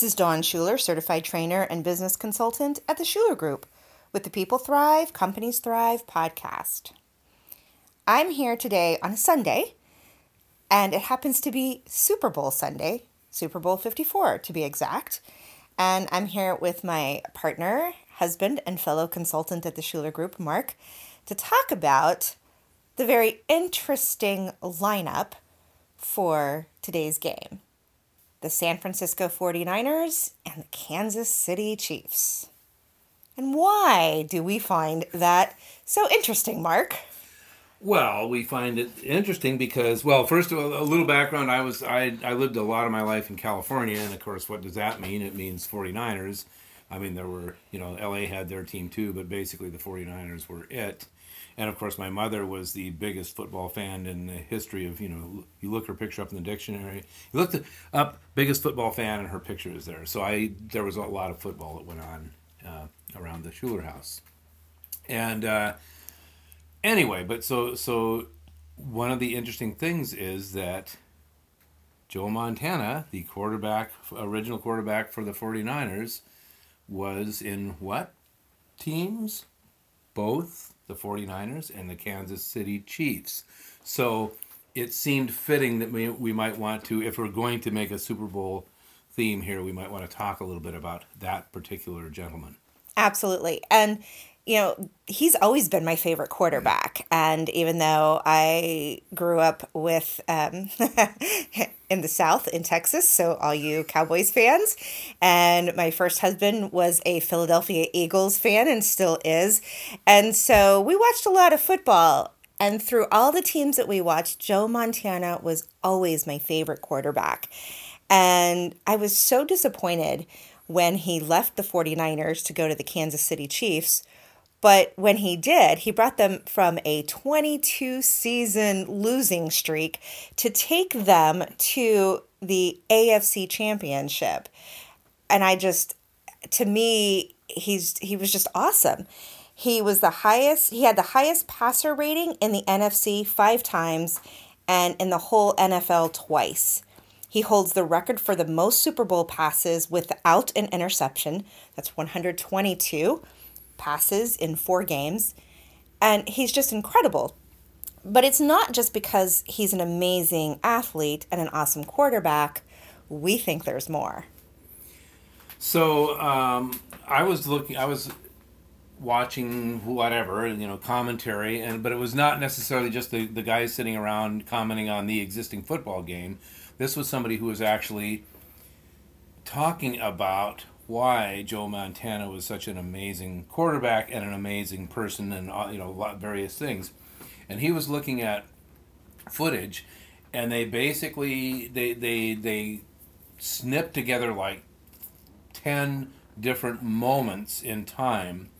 This is Dawn Shuler, certified trainer and business consultant at the Shuler Group with the People Thrive, Companies Thrive podcast. I'm here today on a Sunday, and it happens to be Super Bowl Sunday, Super Bowl 54 to be exact. And I'm here with my partner, husband, and fellow consultant at the Shuler Group, Mark, to talk about the very interesting lineup for today's game the San Francisco 49ers and the Kansas City Chiefs. And why do we find that so interesting, Mark? Well, we find it interesting because, well, first of all, a little background. I was I, I lived a lot of my life in California, and of course, what does that mean? It means 49ers. I mean, there were, you know, LA had their team too, but basically the 49ers were it. And of course, my mother was the biggest football fan in the history of, you know, you look her picture up in the dictionary, you looked up biggest football fan, and her picture is there. So I, there was a lot of football that went on uh, around the Shuler house. And uh, anyway, but so, so one of the interesting things is that Joe Montana, the quarterback, original quarterback for the 49ers, was in what teams? Both the 49ers and the Kansas City Chiefs. So it seemed fitting that we, we might want to, if we're going to make a Super Bowl theme here, we might want to talk a little bit about that particular gentleman. Absolutely. And you know, he's always been my favorite quarterback. And even though I grew up with um, in the South in Texas, so all you Cowboys fans, and my first husband was a Philadelphia Eagles fan and still is. And so we watched a lot of football. And through all the teams that we watched, Joe Montana was always my favorite quarterback. And I was so disappointed when he left the 49ers to go to the Kansas City Chiefs but when he did, he brought them from a 22 season losing streak to take them to the AFC championship. And I just, to me, he's he was just awesome. He was the highest, he had the highest passer rating in the NFC five times and in the whole NFL twice. He holds the record for the most Super Bowl passes without an interception. That's 122 passes in four games. And he's just incredible. But it's not just because he's an amazing athlete and an awesome quarterback. We think there's more. So um, I was looking, I was watching whatever, you know, commentary, and but it was not necessarily just the, the guys sitting around commenting on the existing football game. This was somebody who was actually talking about why Joe Montana was such an amazing quarterback and an amazing person and uh, you know various things. And he was looking at footage and they basically they they they snipped together like 10 different moments in time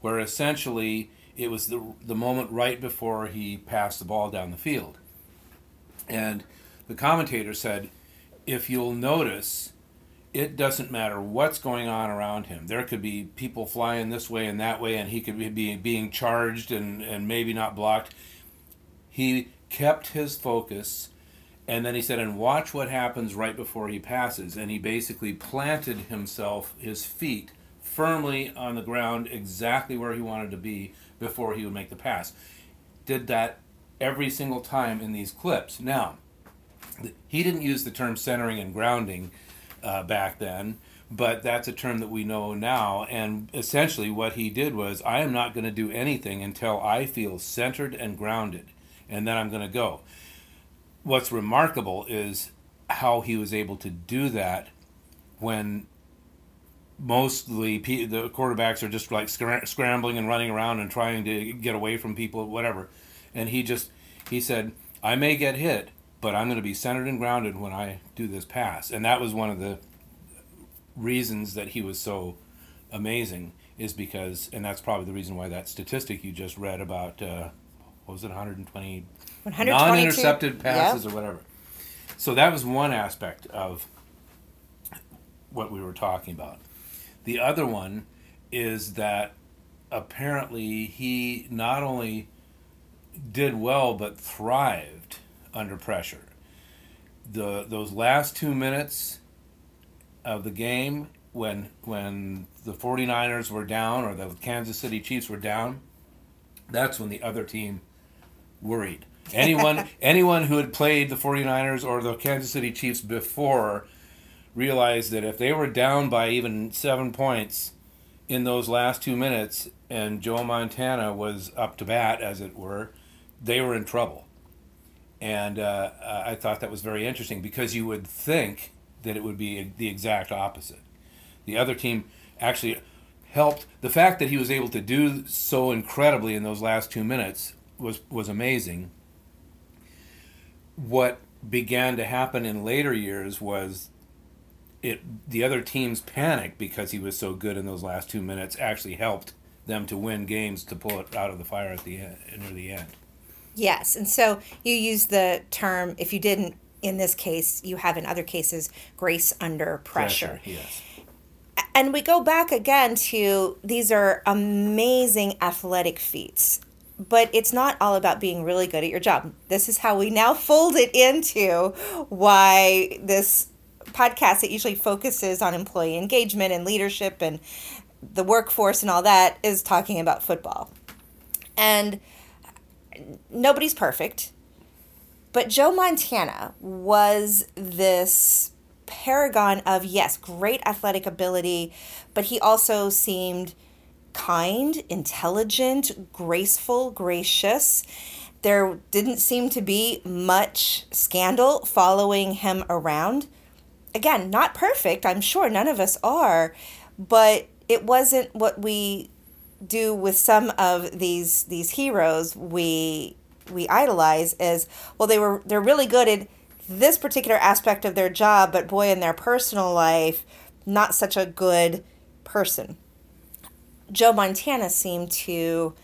where essentially it was the the moment right before he passed the ball down the field. And the commentator said if you'll notice it doesn't matter what's going on around him. There could be people flying this way and that way, and he could be being charged and, and maybe not blocked. He kept his focus, and then he said, and watch what happens right before he passes. And he basically planted himself, his feet, firmly on the ground, exactly where he wanted to be before he would make the pass. Did that every single time in these clips. Now, he didn't use the term centering and grounding uh, back then, but that's a term that we know now. And essentially, what he did was, I am not going to do anything until I feel centered and grounded, and then I'm going to go. What's remarkable is how he was able to do that when mostly the quarterbacks are just like scrambling and running around and trying to get away from people, whatever. And he just he said, "I may get hit, but I'm going to be centered and grounded when I do this pass. And that was one of the reasons that he was so amazing is because, and that's probably the reason why that statistic you just read about, uh, what was it, 120 non-intercepted passes yep. or whatever. So that was one aspect of what we were talking about. The other one is that apparently he not only did well but thrived under pressure. The those last two minutes, of the game when when the 49ers were down or the Kansas City Chiefs were down, that's when the other team worried. Anyone anyone who had played the 49ers or the Kansas City Chiefs before realized that if they were down by even 7 points in those last 2 minutes and Joe Montana was up to bat as it were, they were in trouble. And uh, I thought that was very interesting because you would think that it would be the exact opposite. The other team actually helped. The fact that he was able to do so incredibly in those last two minutes was was amazing. What began to happen in later years was it the other team's panic because he was so good in those last two minutes actually helped them to win games to pull it out of the fire at the end near the end. Yes, and so you use the term if you didn't in this case you have in other cases grace under pressure. pressure yes. And we go back again to these are amazing athletic feats but it's not all about being really good at your job. This is how we now fold it into why this podcast that usually focuses on employee engagement and leadership and the workforce and all that is talking about football. And nobody's perfect but joe montana was this paragon of yes, great athletic ability, but he also seemed kind, intelligent, graceful, gracious. There didn't seem to be much scandal following him around. Again, not perfect, I'm sure none of us are, but it wasn't what we do with some of these these heroes we we idolize is well they were they're really good at this particular aspect of their job, but boy, in their personal life, not such a good person. Joe Montana seemed to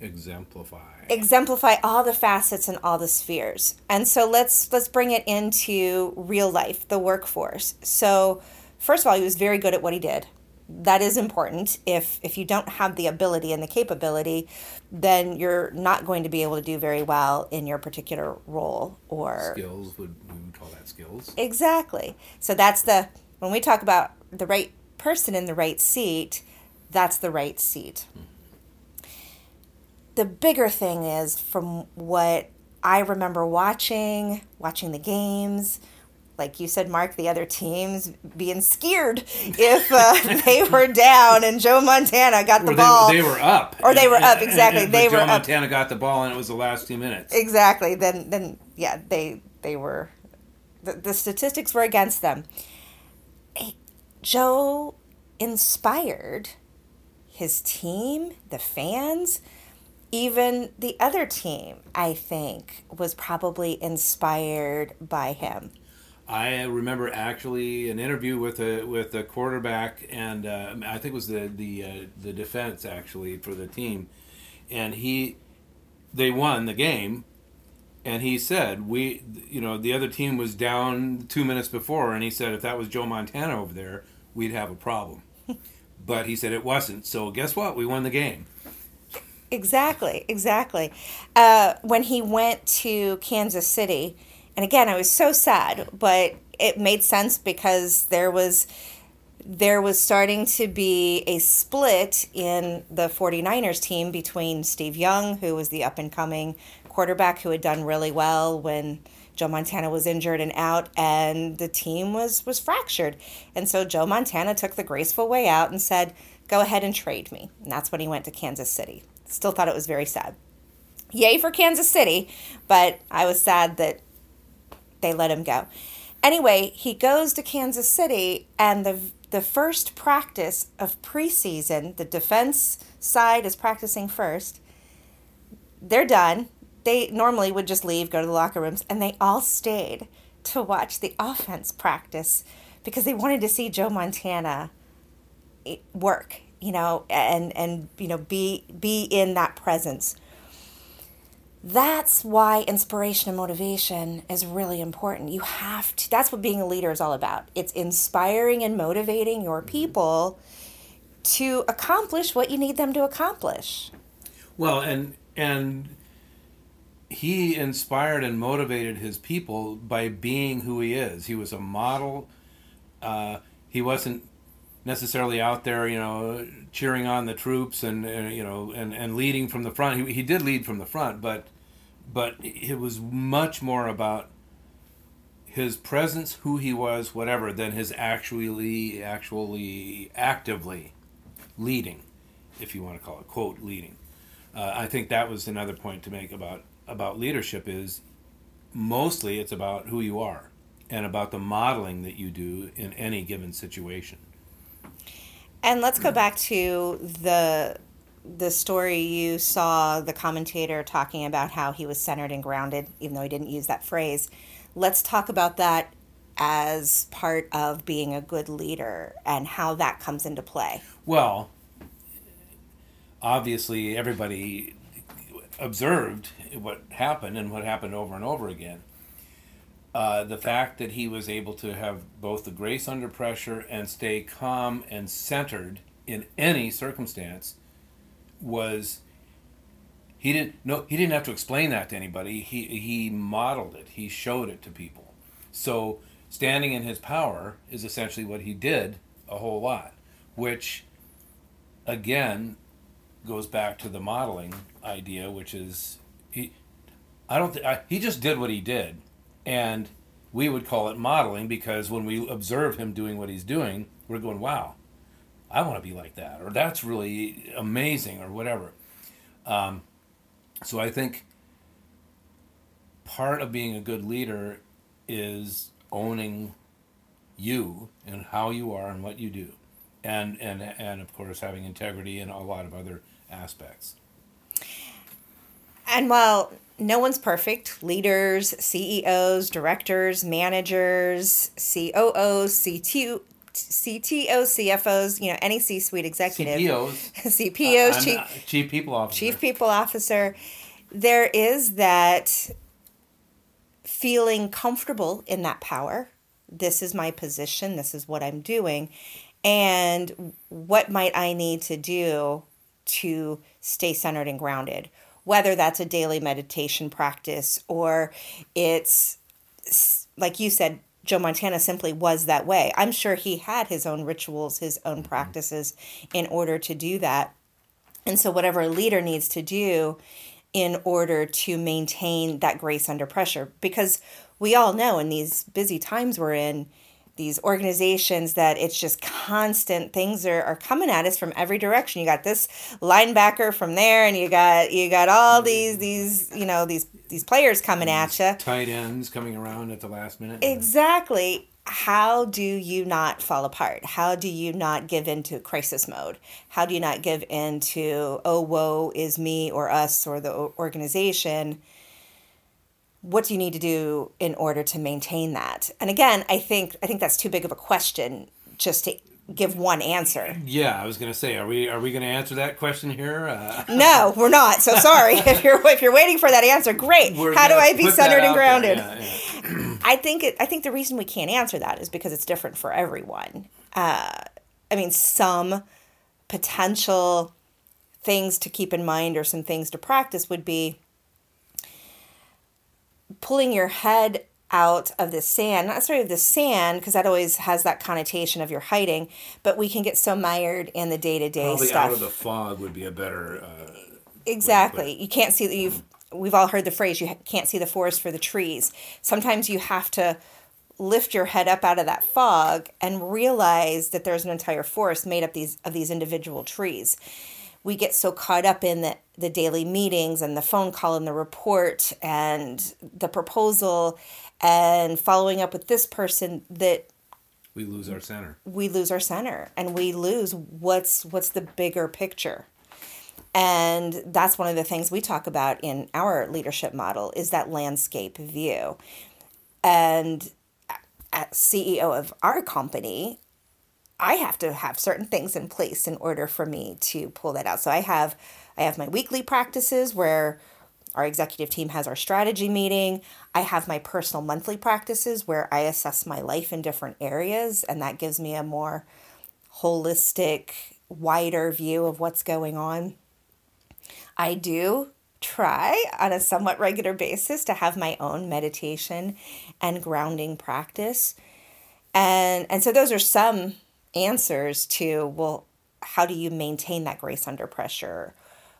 exemplify exemplify all the facets and all the spheres. And so let's let's bring it into real life, the workforce. So first of all, he was very good at what he did that is important. If if you don't have the ability and the capability, then you're not going to be able to do very well in your particular role or skills would we would call that skills. Exactly. So that's the when we talk about the right person in the right seat, that's the right seat. Mm-hmm. The bigger thing is from what I remember watching, watching the games, like you said, Mark, the other teams being scared if uh, they were down and Joe Montana got the or ball. They, were up. Or they were up, exactly. And, they Joe were up. Montana got the ball and it was the last two minutes. Exactly. Then, then yeah, they they were. The, the statistics were against them. Joe inspired his team, the fans, even the other team, I think, was probably inspired by him. I remember actually an interview with a with a quarterback, and uh, I think it was the the uh, the defense actually for the team, and he they won the game, and he said we you know the other team was down two minutes before, and he said if that was Joe Montana over there, we'd have a problem, but he said it wasn't. So guess what? We won the game. Exactly, exactly. Uh, when he went to Kansas City and again, I was so sad, but it made sense because there was there was starting to be a split in the 49ers team between Steve Young, who was the up and coming quarterback who had done really well when Joe Montana was injured and out and the team was was fractured. And so Joe Montana took the graceful way out and said, "Go ahead and trade me." And that's when he went to Kansas City. Still thought it was very sad. Yay for Kansas City, but I was sad that they let him go. Anyway, he goes to Kansas City, and the the first practice of preseason, the defense side is practicing first. They're done. They normally would just leave, go to the locker rooms, and they all stayed to watch the offense practice because they wanted to see Joe Montana eh, work, you know, and and you know be be in that presence that's why inspiration and motivation is really important. You have to, that's what being a leader is all about. It's inspiring and motivating your people to accomplish what you need them to accomplish. Well, and, and, he inspired and motivated his people by being who he is. He was a model Uh, he wasn't necessarily out there, you know, cheering on the troops and, and you know and, and leading from the front. He, he did lead from the front, but but it was much more about his presence, who he was, whatever, than his actually actually actively leading, if you want to call it quote leading. Uh, I think that was another point to make about about leadership is mostly it's about who you are and about the modeling that you do in any given situation. And let's go back to the the story you saw the commentator talking about how he was centered and grounded, even though he didn't use that phrase. Let's talk about that as part of being a good leader and how that comes into play. Well, obviously, everybody observed what happened and what happened over and over again. Uh, the fact that he was able to have both the grace under pressure and stay calm and centered in any circumstance was he didn't no he didn't have to explain that to anybody. He he modeled it. He showed it to people. So standing in his power is essentially what he did a whole lot which again goes back to the modeling idea which is he i don't think he just did what he did and we would call it modeling because when we observe him doing what he's doing we're going wow I want to be like that, or that's really amazing, or whatever. Um, so I think part of being a good leader is owning you and how you are and what you do, and and and of course having integrity and a lot of other aspects. And while no one's perfect, leaders, CEOs, directors, managers, COOs, CTO, CTOs, CFOs, you know, any C-suite executive, CPOs, CPOs, uh, chief, chief people officer, chief people officer. There is that feeling comfortable in that power. This is my position. This is what I'm doing, and what might I need to do to stay centered and grounded? Whether that's a daily meditation practice or it's like you said, Joe Montana simply was that way. I'm sure he had his own rituals, his own mm-hmm. practices in order to do that. And so, whatever a leader needs to do in order to maintain that grace under pressure, because we all know in these busy times we're in, these organizations that it's just constant things are, are coming at us from every direction. You got this linebacker from there and you got you got all these these you know these these players coming at you tight ends coming around at the last minute. Exactly. How do you not fall apart? How do you not give into crisis mode? How do you not give into oh woe is me or us or the organization what do you need to do in order to maintain that? And again i think i think that's too big of a question just to give one answer. Yeah i was going to say are we are we going to answer that question here? Uh... no we're not. So sorry. If you're if you're waiting for that answer great. We're how do i be centered and grounded? Yeah, yeah. i think it i think the reason we can't answer that is because it's different for everyone. Uh, i mean some potential things to keep in mind or some things to practice would be pulling your head out of the sand, not necessarily of the sand, because that always has that connotation of you're hiding, but we can get so mired in the day to day stuff. out of the fog would be a better. Uh, exactly. You can't see. That you've we've all heard the phrase you can't see the forest for the trees. Sometimes you have to lift your head up out of that fog and realize that there's an entire forest made up these of these individual trees we get so caught up in the, the daily meetings and the phone call and the report and the proposal and following up with this person that we lose our center. we lose our center and we lose what's what's the bigger picture. And that's one of the things we talk about in our leadership model is that landscape view. And as ceo of our company I have to have certain things in place in order for me to pull that out. So I have I have my weekly practices where our executive team has our strategy meeting. I have my personal monthly practices where I assess my life in different areas and that gives me a more holistic, wider view of what's going on. I do try on a somewhat regular basis to have my own meditation and grounding practice And and so those are some answers to well, how do you maintain that grace under pressure,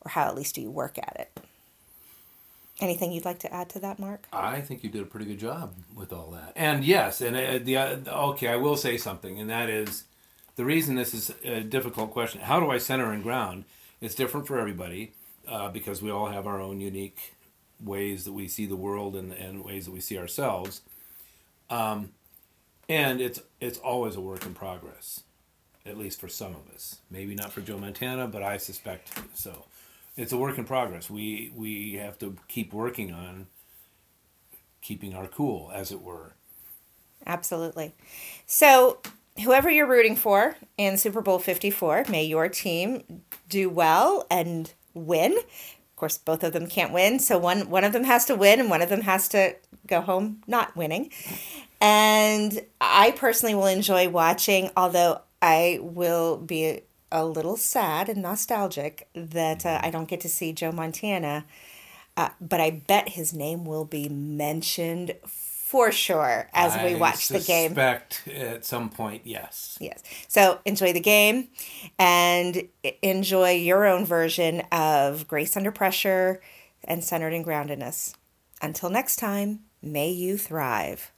or how at least do you work at it? Anything you'd like to add to that, Mark? I think you did a pretty good job with all that. And yes, and uh, the uh, okay, I will say something, and that is the reason this is a difficult question. How do I center and ground? It's different for everybody uh, because we all have our own unique ways that we see the world and, and ways that we see ourselves. Um, and it's it's always a work in progress, at least for some of us. Maybe not for Joe Montana, but I suspect so. It's a work in progress. We we have to keep working on keeping our cool, as it were. Absolutely. So, whoever you're rooting for in Super Bowl 54, may your team do well and win. Course, both of them can't win, so one one of them has to win and one of them has to go home not winning. And I personally will enjoy watching, although I will be a little sad and nostalgic that uh, I don't get to see Joe Montana. Uh, but I bet his name will be mentioned for sure as we watch the game. Suspect at some point, yes. Yes. So enjoy the game and enjoy your own version of Grace Under Pressure and Centered in Groundedness. Until next time, may you thrive.